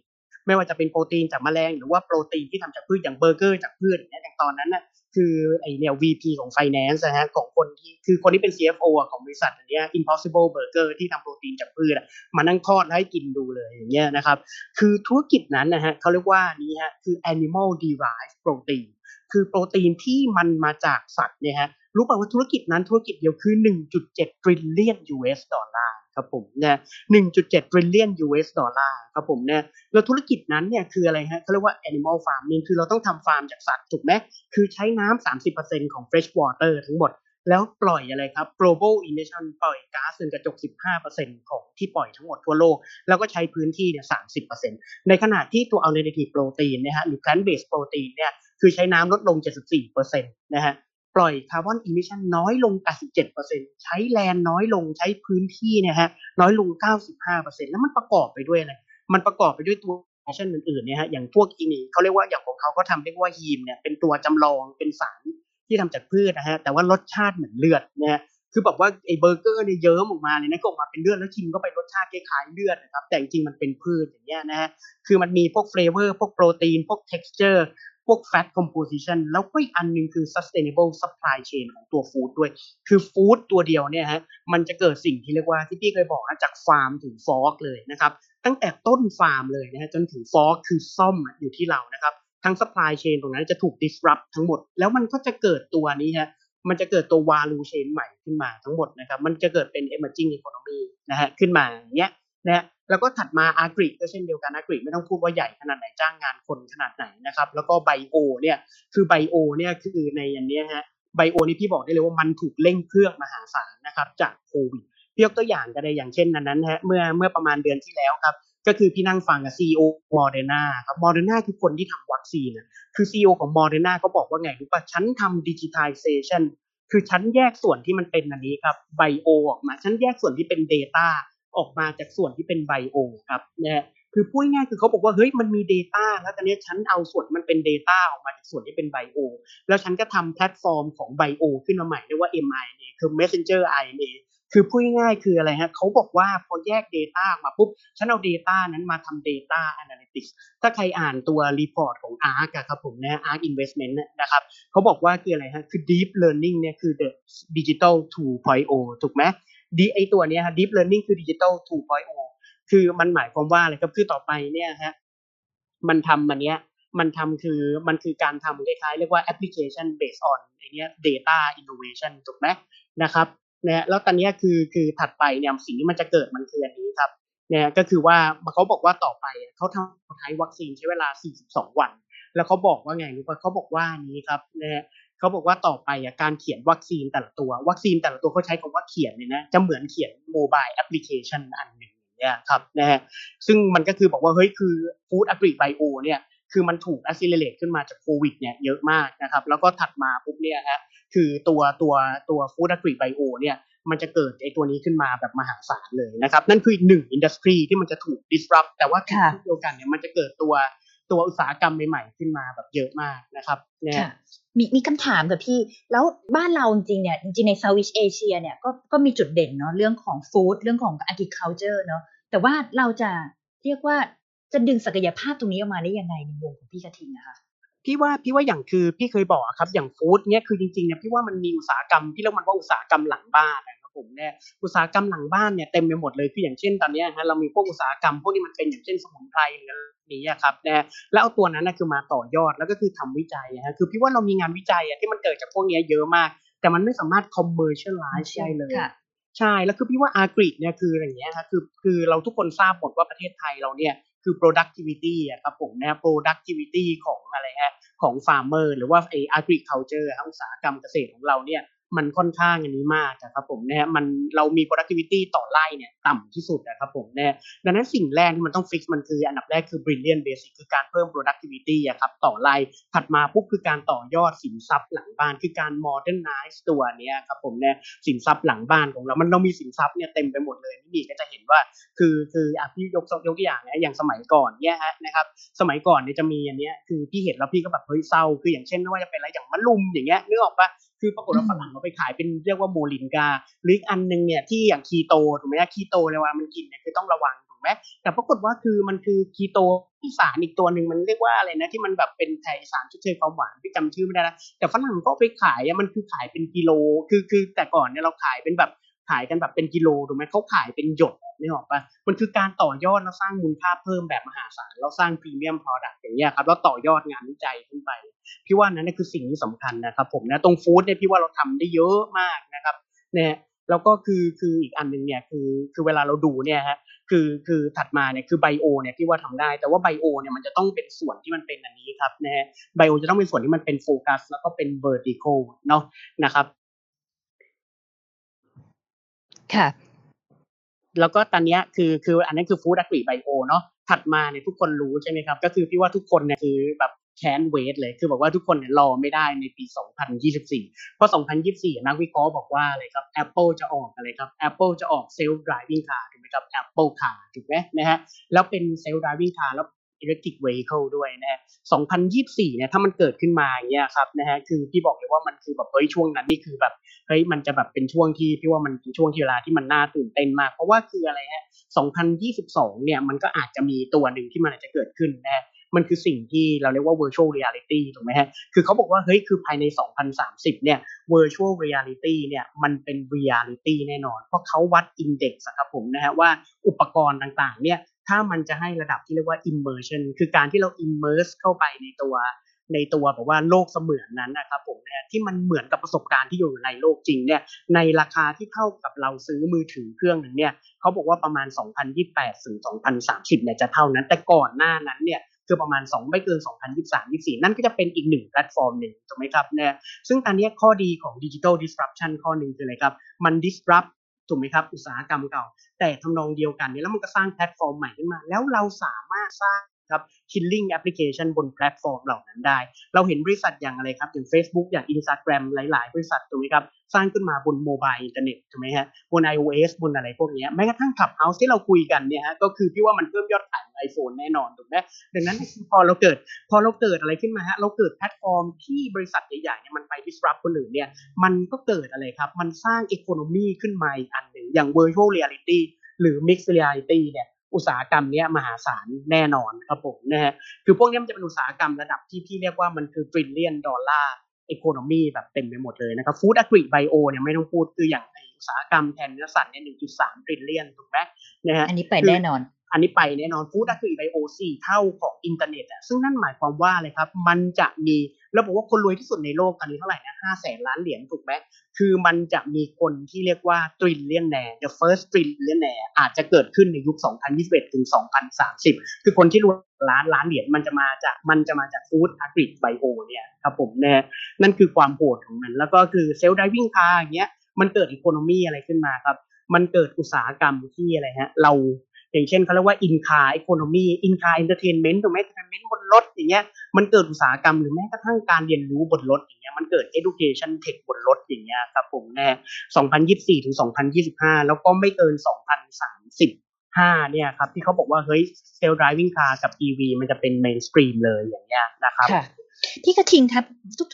ไม่ว่าจะเป็นโปรตีนจากแมลง หรือว่าโปรตีนที่ทำจากพืชอย่างเบอร์เกอร์จากพืชเนี่ยอย่างตอนนั้นน่ะคือไอเนี่ย VP ของ Finance นะฮะของคนที่คือคนที่เป็น CFO ของบริษัทอันนี้ Impossible Burger ที่ทำโปรตีนจากพืชมานั่งทอดให้กินดูเลยอย่างเงี้ยนะครับ คือธุรกิจนั้นนะฮะเขาเรียกว่านี้ฮะคือ animal derived protein คือโปรตีนที่มันมาจากสัตว์เนี่ยฮะรู้ป่าว่าธุรกิจนั้นธุรกิจเดียวคือ 1.7 trillion US ดอลลาร์ครับผมเนี่ย1.7 trillion US ดอลลาร์ครับผมเนี่ยแล้วธุรกิจนั้นเนี่ยคืออะไรฮะเขาเรียกว่า animal farming คือเราต้องทำฟาร์มจากสัตว์ถูกไหมคือใช้น้ำ30%ของ fresh water ทั้งหมด แล้วปล่อยอะไรครับ global emission ปล่อยก๊าซเรือนกระจก 15%ของที่ปล่อยทั้งหมดทั่วโลก แล้วก็ใช้พื้นที่เนี่ย30%ในขณะที่ตัว alternative protein นะฮะหรือ plant based protein เนี่ย คือใช้น้ำลดลง 74%นะฮะปล่อย carbon emission น้อยลง 87%ใช้ land น้อยลงใช้พื้นที่เนี่ยฮะน้อยลง 95%แล้วมันประกอบไปด้วยอะไรมันประกอบไปด้วยตัว action อื่นๆเนี่ยฮะอย่างพวกอีนี่เขาเรียกว่าอย่างของเขาเขาทำเรียกว่า heme เนี่ยเป็นตัวจำลองเป็นสารที่ทำจากพืชนะฮะแต่ว่ารสชาติเหมือนเลือดนะฮะคือแบบว่าไอ้เบอร์เกอร์เนี่ยเยิ้มออกมาเลยนะก็ออกมาเป็นเลือดแล้วชิมก็ไปรสชาติคล้ายๆเลือดนะครับแต่จริงๆมันเป็นพืชอย่างเงี้ยนะฮะคือมันมีพวกเฟลเวอร์พวกโปรตีนพวก texture พ วก fat composition แล้วก็อีกอันนึงคือ sustainable supply chain ของตัวฟู้ดด้วย คือฟู้ดตัวเดียวเนี่ยฮะ มันจะเกิดสิ่งที่เรียกว่าที่พี่เคยบอกนะจากฟาร์มถึงฟอกเลยนะครับ ตั้งแต่ต้นฟาร์มเลยนะฮะจนถึงฟอกคือซ่อมอยู่ที่เรานะครับ ทั้ง supply chain ตรงนั้นจะถูก disrupt ทั้งหมด แล้วมันก็จะเกิดตัวนี้ฮะมันจะเกิดตัว value chain ใหม่ขึ้นมาทั้งหมดนะครับ มันจะเกิดเป็น emerging economy นะฮะขึ้นมาอย่างเงี้ย นะแล้วก็ถัดมา agri ก็เช่นเดียวกัน agri ไม่ต้องพูดว่าใหญ่ขนาดไหนจ้างงานคนขนาดไหนนะครับ แล้วก็ bio เนี่ยคือ bio เนี่ยคือในอันนี้ฮะ bio นี่พี่บอกได้เลยว่ามันถูกเร่งเครื่องมหาศาลนะครับ จากโควิดพี่ยกตัวอย่างก็ได้อย่างเช่นนั้นนั้นฮะเมื่อเมื่อประมาณเดือนที่แล้วครับก็คือพี่นั่งฟังกับ CEO Moderna ครับโมเดอร์นาคือคนที่ทำวัคซีนคือ CEO ของโมเดอร์นาเขาบอกว่าไงรู้ป่ะฉันทำ digitalizationคือฉันแยกส่วนที่มันเป็นอันนี้ครับ bio ออกมาฉันแยกส่วนที่เป็น Data ออกมาจากส่วนที่เป็น bio ครับนะคือพูดง่ายคือเขาบอกว่าเฮ้ยมันมี Data แล้วตอนนี้ฉันเอาส่วนมันเป็น Data ออกมาจากส่วนที่เป็น bio แล้วฉันก็ทำแพลตฟอร์มของ bio ขึ้นมาใหม่เรียกว่า mRNA คือ messenger RNA คือพูดง่ายคืออะไรฮะเขาบอกว่าพอแยก Data ออกมาปุ๊บ ฉันเอา Data นั้นมาทำ Data Analytics ถ้าใครอ่านตัว report ของ ARK ครับผมนะ ARK Investment นะครับเขาบอกว่าคืออะไรฮะคือ Deep Learning เนี่ยคือ the Digital 2.0 ถูกไหม ดีไอตัวนี้ฮะ Deep Learning คือ Digital 2.0 คือมันหมายความว่าอะไรครับคือต่อไปเนี่ยฮะมันทำมันเนี้ยมันทำคือมันคือการทำคล้ายๆ เรียกว่า application based on ไอเนี้ย data innovation ถูกไหมนะครับนะแล้วตอนนี้คือคือถัดไปเนี่ยสิ่งที่มันจะเกิดมันคืออันนี้ครับเนี่ยก็คือว่าเขาบอกว่าต่อไปเขาทำใช้วัคซีนใช้เวลา 42 วัน แล้วเขาบอกว่าไงรู้ป่ะเขาบอกว่านี้ครับนะ เขาบอกว่าต่อไปอะการเขียนวัคซีนแต่ละตัว วัคซีนแต่ละตัวเขาใช้คำว่าเขียนเลยนะ จะเหมือนเขียน mobile application อันหนึ่งเนี่ยครับนะฮะซึ่งมันก็คือบอกว่าเฮ้ยคือ food agri bio เนี่ยคือมันถูก accelerate ขึ้นมาจากโควิดเนี่ยเยอะมากนะครับแล้วก็ถัดมาปุ๊บเนี่ยฮะคือตัวตัวตัว food agri bio เนี่ยมันจะเกิดไอตัวนี้ขึ้นมาแบบมหาศาลเลยนะครับ นั่นคืออีกหนึ่ง industry ที่มันจะถูก disrupt แต่ว่าขณะเดียวกันเนี่ยมันจะเกิดตัวตัวอุตสาหกรรมใหม่ๆขึ้นมาแบบเยอะมากนะครับเนี่ย มีมีคำถามกับพี่ แล้วบ้านเราจริงเนี่ยจริงในเซาท์เวชเอเชียเนี่ยก็ก็มีจุดเด่นเนาะเรื่องของฟู้ดเรื่องของ agriculture เนาะแต่ว่าเราจะเรียกว่าจะดึงศักยภาพตรงนี้ออกมาได้ยังไงในวงของพี่กระทิงนะคะพี่ว่าพี่ว่าอย่างคือพี่เคยบอกครับอย่างฟู้ดเนี่ยคือจริงๆเนี่ยพี่ว่ามันมีอุตสาหกรรมที่เรียกมันว่าอุตสาหกรรมหลังบ้าน ผมเนี่ยอุตสาหกรรมหลังบ้านเนี่ยเต็มไปหมดเลยคืออย่างเช่นตอนนี้ฮะเรามีพวกอุตสาหกรรมพวกนี้มันเป็นอย่างเช่นสมุนไพรหรือนี้ครับนะแล้วเอาตัวนั้นนะคือมาต่อยอดแล้วก็คือทำวิจัยฮะคือพี่ว่าเรามีงานวิจัยที่มันเกิดจากพวกนี้เยอะมาก แต่มันไม่สามารถ commercialize ได้เลยใช่แล้วคือพี่ว่าอากริเนี่ยคืออย่างเงี้ยครับคือคือเราทุกคนทราบหมดว่าประเทศไทยเราเนี่ยคือ productivity อะครับผมนะ productivity ของอะไรฮะของ farmer หรือว่าไอ้ agriculture อุตสาหกรรมเกษตรของเราเนี่ย มันค่อนข้างอันนี้มากนะครับผมนะมันเรามี productivity ต่อไร่เนี่ยต่ำที่สุดนะครับผมนะดังนั้นสิ่งแรกที่มันต้อง fix มันคืออันดับแรกคือ brilliant basic คือการเพิ่ม productivity อะครับต่อไร่ถัดมาปุ๊บคือการต่อยอดสินทรัพย์หลังบ้านคือการ modernize ตัวเนี้ยครับผมนะสินทรัพย์หลังบ้านของเรา มันเรามีสินทรัพย์เนี่ยเต็มไปหมดเลยนี่มีก็จะเห็นว่าคือคืออะพี่ยกยกตัวอย่างนะอย่างสมัยก่อนเนี่ยฮะนะครับสมัยก่อนเนี่ยจะมีอันเนี้ยคือพี่เห็นแล้วพี่ก็แบบเฮ้ยเศร้าคืออย่างเช่นไม่ว่าจะเป็นอะไรอย่างมะลุมอย่างเงี้ยนึกออกปะ คือปรากฏว่าฝรั่งเอาไปขายเป็นเรียกว่าโมลินกาหรืออีกอันนึงเนี่ยที่อย่างคีโตถูกไหมคีโตในเวลามันกินเนี่ยคือต้องระวังถูกไหมแต่ปรากฏว่าคือมันคือคีโตที่สารอีกตัวหนึ่งมันเรียกว่าอะไรนะที่มันแบบเป็นไทสารชดเชยความหวานพี่จำชื่อไม่ได้นะแต่ฝรั่งก็ไปขายมันคือขายเป็นกิโล คือคือแต่ก่อนเนี่ยเราขายเป็นแบบ ขายกันแบบเป็นกิโลถูกไหมเขาขายเป็นหยดนี่ออกปะมันคือการต่อยอดแล้วสร้างมูลค่าเพิ่มแบบมหาศาลเราสร้างพรีเมียมพอดักต์อย่างเงี้ยครับแล้วต่อยอดงานวิจัยขึ้นไป พี่ว่านั้นคือสิ่งที่สำคัญนะครับ ผมนะตรงฟู้ดเนี่ยพี่ว่าเราทำได้เยอะมากนะครับเนี่ยแล้วก็คือคืออีกอันหนึ่งเนี่ยคือคือเวลาเราดูเนี่ยฮะคือคือถัดมาเนี่ยคือ bio เนี่ยพี่ว่าทำได้ แต่ว่า bio เนี่ยมันจะต้องเป็นส่วนที่มันเป็นอันนี้ครับนะฮะ bio จะต้องเป็นส่วนที่มันเป็นโฟกัสแล้วก็เป็น vertical เนาะนะครับ ค่ะ แล้วก็ตอนนี้คือคืออันนั้นคือ food agri bio เนาะถัดมาเนี่ยทุกคนรู้ใช่ไหมครับ ก็คือพี่ว่าทุกคนเนี่ยคือแบบแคนเวทเลยคือบอกว่าทุกคนเนี่ยรอไม่ได้ในปี 2024 เพราะ 2024 นักวิเคราะห์บอกว่าอะไรครับ Apple จะออกอะไรครับ Apple จะออก self driving car ถูกไหมครับ Apple car ถูกไหมนะฮะแล้วเป็น self driving car แล้ว electric vehicle ด้วยนะฮะ2024 เนี่ยถ้ามันเกิดขึ้นมาอย่างเงี้ยครับนะฮะคือพี่บอกเลยว่ามันคือแบบเฮ้ยช่วงนั้นนี่คือแบบ เฮ้ยมันจะแบบเป็นช่วงที่พี่ว่ามันเป็นช่วงที่เวลาที่มันน่าตื่นเต้นมาก เพราะว่าคืออะไรฮะ 2022 เนี่ยมันก็อาจจะมีตัวหนึ่งที่มันอาจจะเกิดขึ้นนะมันคือสิ่งที่เราเรียกว่า virtual reality ถูกไหมฮะ คือเขาบอกว่า เฮ้ย คือภายใน 2030 เนี่ย virtual reality เนี่ย มันเป็น reality แน่นอน เพราะเขาวัด index ครับผมนะฮะว่าอุปกรณ์ต่างๆ เนี่ย ถ้ามันจะให้ระดับที่เรียกว่า immersion คือการที่เรา immerse เข้าไปในตัว ในตัวแบบว่าโลกเสมือนนั้นนะครับผมนะที่มันเหมือนกับประสบการณ์ที่อยู่ในโลกจริงเนี่ยในราคาที่เท่ากับเราซื้อมือถือเครื่องหนึ่งเนี่ยเขาบอกว่าประมาณ 2028ถึง2030เนี่ยจะเท่านั้น แต่ก่อนหน้านั้นเนี่ยคือประมาณ 2 ไม่เกิน 2023 24 นั่นก็จะเป็นอีกหนึ่งแพลตฟอร์มหนึ่งถูกไหมครับเนี่ยซึ่งตอนนี้ข้อดีของ Digital Disruption ข้อหนึ่งคืออะไรครับ มัน disrupt ถูกไหมครับ อุตสาหกรรมเก่า แต่ทำนองเดียวกันเนี่ยแล้วมันก็สร้างแพลตฟอร์มใหม่ขึ้นมา แล้วเราสามารถสร้าง ครับ killing application บนแพลตฟอร์มเหล่านั้นได้ เราเห็นบริษัทอย่างอะไรครับ อย่าง Facebook อย่าง Instagram หลาย ๆ บริษัทถูกไหมครับ สร้างขึ้นมาบน mobile internet ถูกไหมฮะ บน iOS บนอะไรพวกนี้แม้กระทั่ง Clubhouse ที่เราคุยกันเนี่ยฮะ ก็คือพี่ว่ามันเพิ่มยอดขายของ iPhone แน่นอนถูกไหมดังนั้นพอเราเกิดพอเราเกิดอะไรขึ้นมาฮะ เราเกิดแพลตฟอร์มที่บริษัทใหญ่ๆเนี่ยมันไป disrupt คนอื่นเนี่ย มันก็เกิดอะไรครับ มันสร้าง economy ขึ้นมาอีกอันหนึ่งอย่าง virtual reality หรือ mixed reality เนี่ย อุตสาหกรรมนี้มหาศาลแน่นอนครับผมนะฮะคือพวกนี้มันจะเป็นอุตสาหกรรมระดับที่พี่เรียกว่ามันคือ trillion dollar economy แบบเต็มไปหมดเลยนะครับ food agri bio เนี่ยไม่ต้องพูดคืออย่างอุตสาหกรรมแทนเนื้อสัตว์เนี่ย1.3 trillion ถูกไหมนะฮะอันนี้ไปแน่นอน อันนี้ไปแน่นอน food agri bio สี่เท่าของอินเทอร์เน็ตอะซึ่งนั่นหมายความว่าเลยครับ มันจะมีเราบอกว่าคนรวยที่สุดในโลกตอนนี้เท่าไหร่นะห้าแสนล้านเหรียญถูกไหมคือมันจะมีคนที่เรียกว่า trillionaire the first trillionaire อาจจะเกิดขึ้นในยุค 2021 ถึง 2030 คือคนที่รวยล้านล้านเหรียญมันจะมาจากมันจะมาจาก food agri bio เนี่ยครับผมแน่นั่นคือความโหดของมัน แล้วก็คือ self-driving car อย่างเงี้ยมันเกิด economy อะไรขึ้นมาครับมันเกิดอุตสาหกรรมที่อะไรฮะเรา อย่างเช่นเขาเรียกว่า in-car economy in-car entertainment ถูกไหม entertainment บนรถอย่างเงี้ยมันเกิดอุตสาหกรรมหรือแม้กระทั่งการเรียนรู้บนรถอย่างเงี้ยมันเกิด education tech บนรถอย่างเงี้ยครับผมแน่2024ถึง2025 แล้วก็ไม่เกิน 2035เนี่ยครับที่เขาบอกว่าเฮ้ยเซลล์ driving car กับ EV มันจะเป็น mainstream เลยอย่างเงี้ยนะครับค่ะพี่กระทิงครับ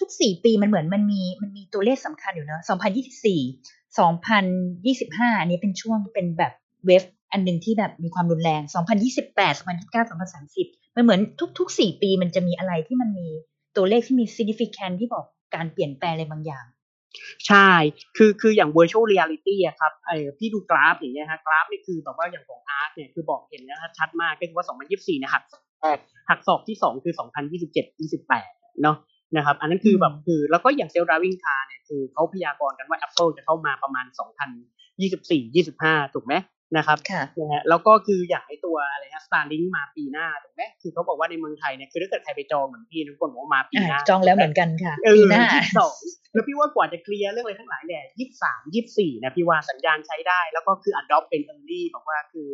ทุกๆสี่ปีมันเหมือนมันมีมันมีตัวเลขสำคัญอยู่เนอะ2024 2025นนี้เป็นช่วงเป็นแบบเวฟ อันหนึ่งที่แบบมีความรุนแรง 2028 2029 2030 มันเหมือนทุกๆสี่ปีมันจะมีอะไรที่มันมีตัวเลขที่มี significant ที่บอกการเปลี่ยนแปลงอะไรบางอย่าง ใช่ คือคืออย่าง virtual reality อะครับเออพี่ดูกราฟอย่างเงี้ยฮะกราฟนี่คือแบบว่าอย่างของอาร์ตเนี่ยคือบอกเห็นนะชัดมากก็คือว่า 2024เนี่ยหักหักศอกที่ 2 คือ 2027 28 เนาะนะครับอันนั้นคือแบบคือแล้วก็อย่าง self driving car เนี่ยคือเขาพยากรณ์กันว่า Apple จะเข้ามาประมาณ 2024 25 ถูกไหม นะครับค่ะนะฮะแล้วก็คืออย่างไอตัวอะไรฮะ Starlink มาปีหน้าถูกไหมคือเขาบอกว่าในเมืองไทยเนี่ยคือถ้าเกิดใครไปจองเหมือนพี่ทุกคนบอกว่ามาปีหน้าจองแล้วเหมือนกันค่ะเอปีอหน้ายี่สิบสองแล้วพี่ว่ากว่าจะเคลียร์เรื่องอะไรทั้งหลายเนี่ยยี่สามยี่สี่นะพี่ว่าสัญญาณใช้ได้ แล้วก็คือ adopt เป็น early บอกว่าคือ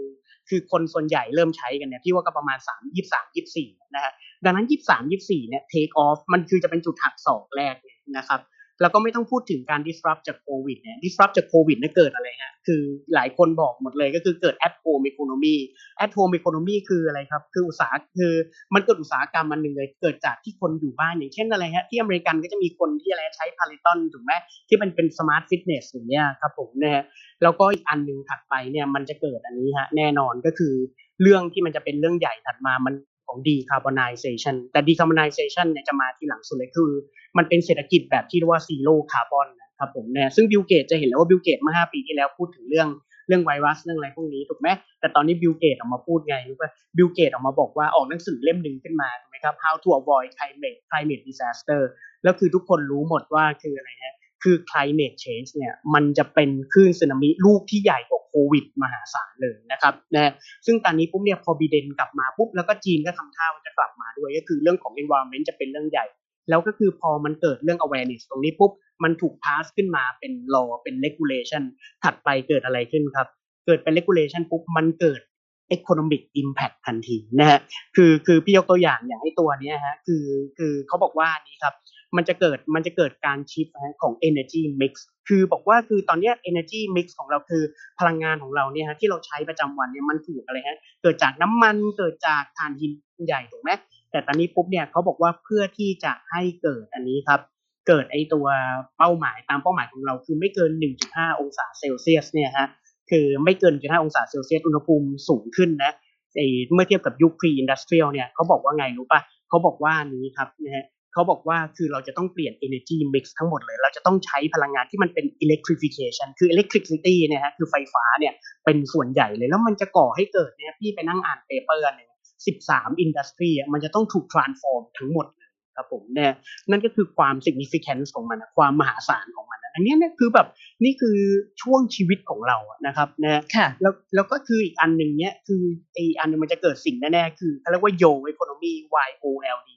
คือคนส่วนใหญ่เริ่มใช้กันเนี่ยพี่ว่าก็ประมาณสามยี่สามยี่สี่นะฮะดังนั้นยี่สามยี่สี่เนี่ย take off มันคือจะเป็นจุดหักศอกแรกเลยนะครับ แล้วก็ไม่ต้องพูดถึงการ disrupt จากโควิดเนี่ย disrupt จากโควิดเนี่ยเกิดอะไรฮะ คือหลายคนบอกหมดเลยก็คือเกิด at home economy at home economy คืออะไรครับ คืออุตสาหคือมันเกิดอุตสาหกรรมมันหนึ่งเลย เกิดจากที่คนอยู่บ้านอย่างเช่นอะไรฮะ ที่อเมริกันก็จะมีคนที่อะไรใช้ Peloton ถูกไหมที่มันเป็น smart fitness อย่างเงี้ยครับผมนะฮะ แล้วก็อีกอันหนึ่งถัดไปเนี่ยมันจะเกิดอันนี้ฮะแน่นอนก็คือเรื่องที่มันจะเป็นเรื่องใหญ่ถัดมามัน ของ decarbonization แต่ decarbonization เนี่ยจะมาทีหลังสุดเลยคือ มันเป็นเศรษฐกิจแบบที่เรียกว่า zero carbon นะครับผมเนี่ยซึ่ง Bill Gates จะเห็นแล้วว่า Bill Gates เมื่อ 5 ปีที่แล้วพูดถึงเรื่องเรื่องไวรัสเรื่องอะไรพวกนี้ถูกไหมแต่ตอนนี้ Bill Gates ออกมาพูดไงรู้ป่ะ Bill Gates ออกมาบอกว่าออกหนังสือเล่มหนึ่งขึ้นมาถูกไหมครับ how to avoid climate climate disaster แล้วคือทุกคนรู้หมดว่าคืออะไรฮะ คือ climate change เนี่ยมันจะเป็นคลื่นสึนามิลูกที่ใหญ่กว่าโควิดมหาศาลเลยนะครับนะซึ่งตอนนี้ปุ๊บเนี่ยพอไบเดนกลับมาปุ๊บแล้วก็จีนก็ทำท่าว่าจะกลับมาด้วยก็คือเรื่องของ environment จะเป็นเรื่องใหญ่ แล้วก็คือพอมันเกิดเรื่อง awareness ตรงนี้ปุ๊บมันถูก pass ขึ้นมาเป็น law เป็น regulation ถัดไปเกิดอะไรขึ้นครับ เกิดเป็น regulation ปุ๊บมันเกิด economic impact ทันทีนะฮะคือคือพี่ยกตัวอย่างอย่างไอ้ตัวนี้ฮะคือคือเขาบอกว่านี้ครับ มันจะเกิดมันจะเกิดการชิฟของ energy mix คือบอกว่าคือตอนนี้ energy mix ของเราคือพลังงานของเราเนี่ยฮะที่เราใช้ประจำวันเนี่ยมันถูกอะไรฮะเกิดจากน้ำมันเกิดจากถ่านหินใหญ่ถูกไหมแต่ตอนนี้ปุ๊บเนี่ยเขาบอกว่าเพื่อที่จะให้เกิดอันนี้ครับ เกิดไอตัวเป้าหมายตามเป้าหมายของเราคือไม่เกิน 1.5 องศาเซลเซียสเนี่ยฮะคือไม่เกิน 1.5 องศาเซลเซียสอุณหภูมิสูงขึ้นนะไอเมื่อเทียบกับยุค pre industrial เนี่ยเขาบอกว่าไงรู้ปะเขาบอกว่านี้ครับนะฮะ เขาบอกว่าคือเราจะต้องเปลี่ยน energy mix ทั้งหมดเลย เราจะต้องใช้พลังงานที่มันเป็น electrification คือ electricity เนี่ยฮะคือไฟฟ้าเนี่ยเป็นส่วนใหญ่เลย แล้วมันจะก่อให้เกิดเนี่ยพี่ไปนั่งอ่าน paper เนี่ย13 industry อะมันจะต้องถูก transform ทั้งหมดเลยครับผมเนี่ยนั่นก็คือความ significance ของมันนะความมหาศาลของมันนะอันเนี้ยเนี่ยคือแบบนี่คือช่วงชีวิตของเราอะนะครับนะค่ะแล้วแล้วก็คืออีกอันหนึ่งเนี้ยคือไออันหนึงมันจะเกิดสิ่งแน่ๆคือเขาเรียกว่า yo economy y o l d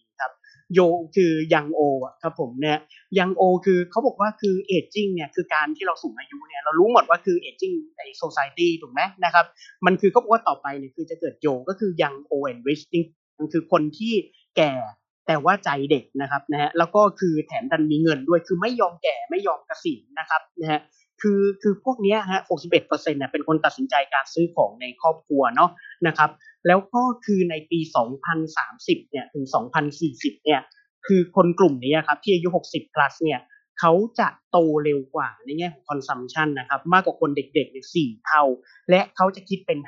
ครับ yo คือยังโออะครับผมเนี่ยยังโอคือเขาบอกว่าคือ aging เนี่ยคือการที่เราสูงอายุเนี่ยเรารู้หมดว่าคือ aging ใน society ถูกไหมนะครับมันคือเขาบอกว่าต่อไปเนี่ยคือจะเกิดโยก็คือ young o and rich จมันคือคนที่แก่แต่ว่าใจเด็กนะครับนะฮะแล้วก็คือแถมดันมีเงินด้วยคือไม่ยอมแก่ไม่ยอมเกษียณนะครับนะฮะ คือคือพวกนี้ฮะ 61%เนี่ยเป็นคนตัดสินใจการซื้อของในครอบครัวเนาะนะครับ แล้วก็คือในปี 2030 เนี่ยถึง 2040 เนี่ย คือคนกลุ่มนี้ครับที่อายุ 60 plus เนี่ยเขาจะโตเร็วกว่าในแง่ของ consumption นะครับ มากกว่าคนเด็กๆเนี่ยสี่เท่า และเขาจะคิดเป็น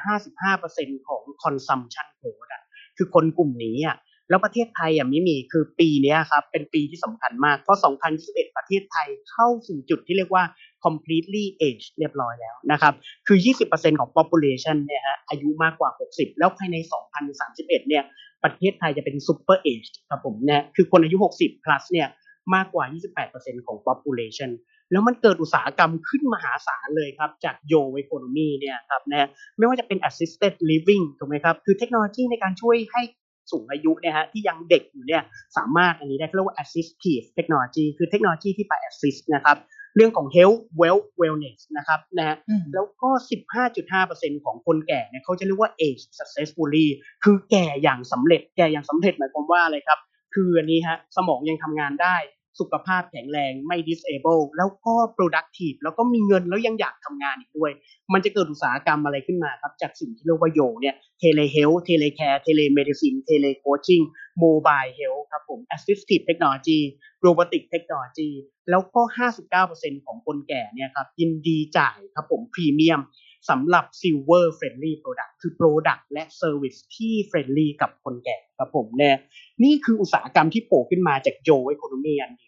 55%ของ consumption growth อะคือคนกลุ่มนี้อะ แล้วประเทศไทยอะไม่มีคือปีนี้ครับเป็นปีที่สำคัญมาก เพราะ 2021 ประเทศไทยเข้าสู่จุดที่เรียกว่า completely age เรียบร้อยแล้วนะครับ คือ 20%ของ population เนี่ยฮะอายุมากกว่า 60 แล้วภายใน 2031 เนี่ยประเทศไทยจะเป็น super age ครับผมเนี่ยคือคนอายุ 60 plus เนี่ยมากกว่า 28%ของ population แล้วมันเกิดอุตสาหกรรมขึ้นมหาศาลเลยครับ จากโย economy เนี่ยครับนะไม่ว่าจะเป็น assisted living ถูกไหมครับ คือเทคโนโลยีในการช่วยให้ สูงอายุเนี่ยฮะที่ยังเด็กอยู่เนี่ยสามารถอันนี้ได้เรียกว่า assistive technology คือเทคโนโลยีที่ไป assist นะครับเรื่องของ health wealth wellness นะครับนะฮะแล้วก็ 15.5%ของคนแก่เนี่ยเขาจะเรียกว่า age successfully คือแก่อย่างสำเร็จแก่อย่างสำเร็จหมายความว่าอะไรครับ คืออันนี้ฮะสมองยังทำงานได้ สุขภาพแข็งแรงไม่ disable แล้วก็ productive แล้วก็มีเงินแล้วยังอยากทำงานอีกด้วย มันจะเกิดอุตสาหกรรมอะไรขึ้นมาครับ จากสิ่งที่เรียกว่าโยเนี่ย telehealth telecare telemedicine telecoaching mobile health ครับผม assistive technology robotic technology แล้วก็ 59%ของคนแก่เนี่ยครับยินดีจ่ายครับผมพรีเมียมสำหรับ silver friendly product คือ product และ service ที่ friendly กับคนแก่ครับผมเนี่ยนี่คืออุตสาหกรรมที่โผล่ขึ้นมาจากโย economy อันเ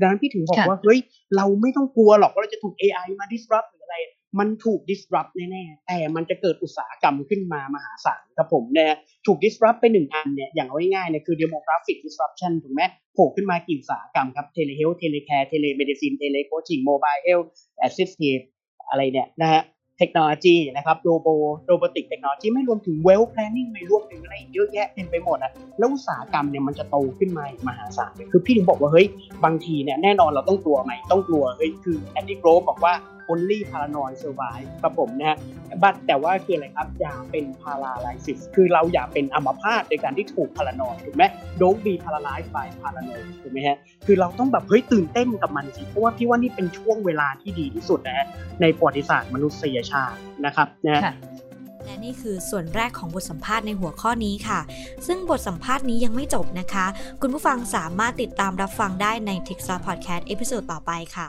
ดียวดังนั้นพี่ถึงบอกว่าเฮ้ยเราไม่ต้องกลัวหรอกว่าเราจะถูก AI มา disrupt หรืออะไร มันถูก disrupt แน่ๆแต่มันจะเกิดอุตสาหกรรมขึ้นมามหาศาลครับผมเนี่ยถูก disrupt ไปหนึ่งอันเนี่ยอย่างง่ายๆเนี่ยคือ demographic disruption ถูกไหมโผล่ขึ้นมากี่อุตสาหกรรมครับ telehealth telecare telemedicine telecoaching mobile health assistive อะไรเนี่ยนะฮะ เทคโนโลยีนะครับโรโบrobotic เทคโนโลยีไม่รวมถึง wealth planning ไม่รวมถึงอะไรเยอะแยะเต็มไปหมดอะแล้วอุตสาหกรรมเนี่ยมันจะโตขึ้นมามหาศาลคือพี่ถึงบอกว่าเฮ้ยบางทีเนี่ยแน่นอนเราต้องกลัวไหมต้องกลัวเฮ้ยคือ Andy Grove อกว่า only paranoid survive ครับผมนะฮะ but แต่ว่าคืออะไรครับ อย่าเป็น paralysis คือเราอย่าเป็นอัมพาตในการที่ถูก paranoid ถูกไหม don't be paralyzed by paranoid ถูกไหมฮะ คือเราต้องแบบเฮ้ยตื่นเต้นกับมันสิเพราะว่าพี่ว่านี่เป็นช่วงเวลาที่ดีที่สุดนะฮะในประวัติศาสตร์มนุษยชาตินะครับนะและนี่คือส่วนแรกของบทสัมภาษณ์ในหัวข้อนี้ค่ะ ซึ่งบทสัมภาษณ์นี้ยังไม่จบนะคะ คุณผู้ฟังสามารถติดตามรับฟังได้ใน t e x t Podcast episode ต่อไปค่ะ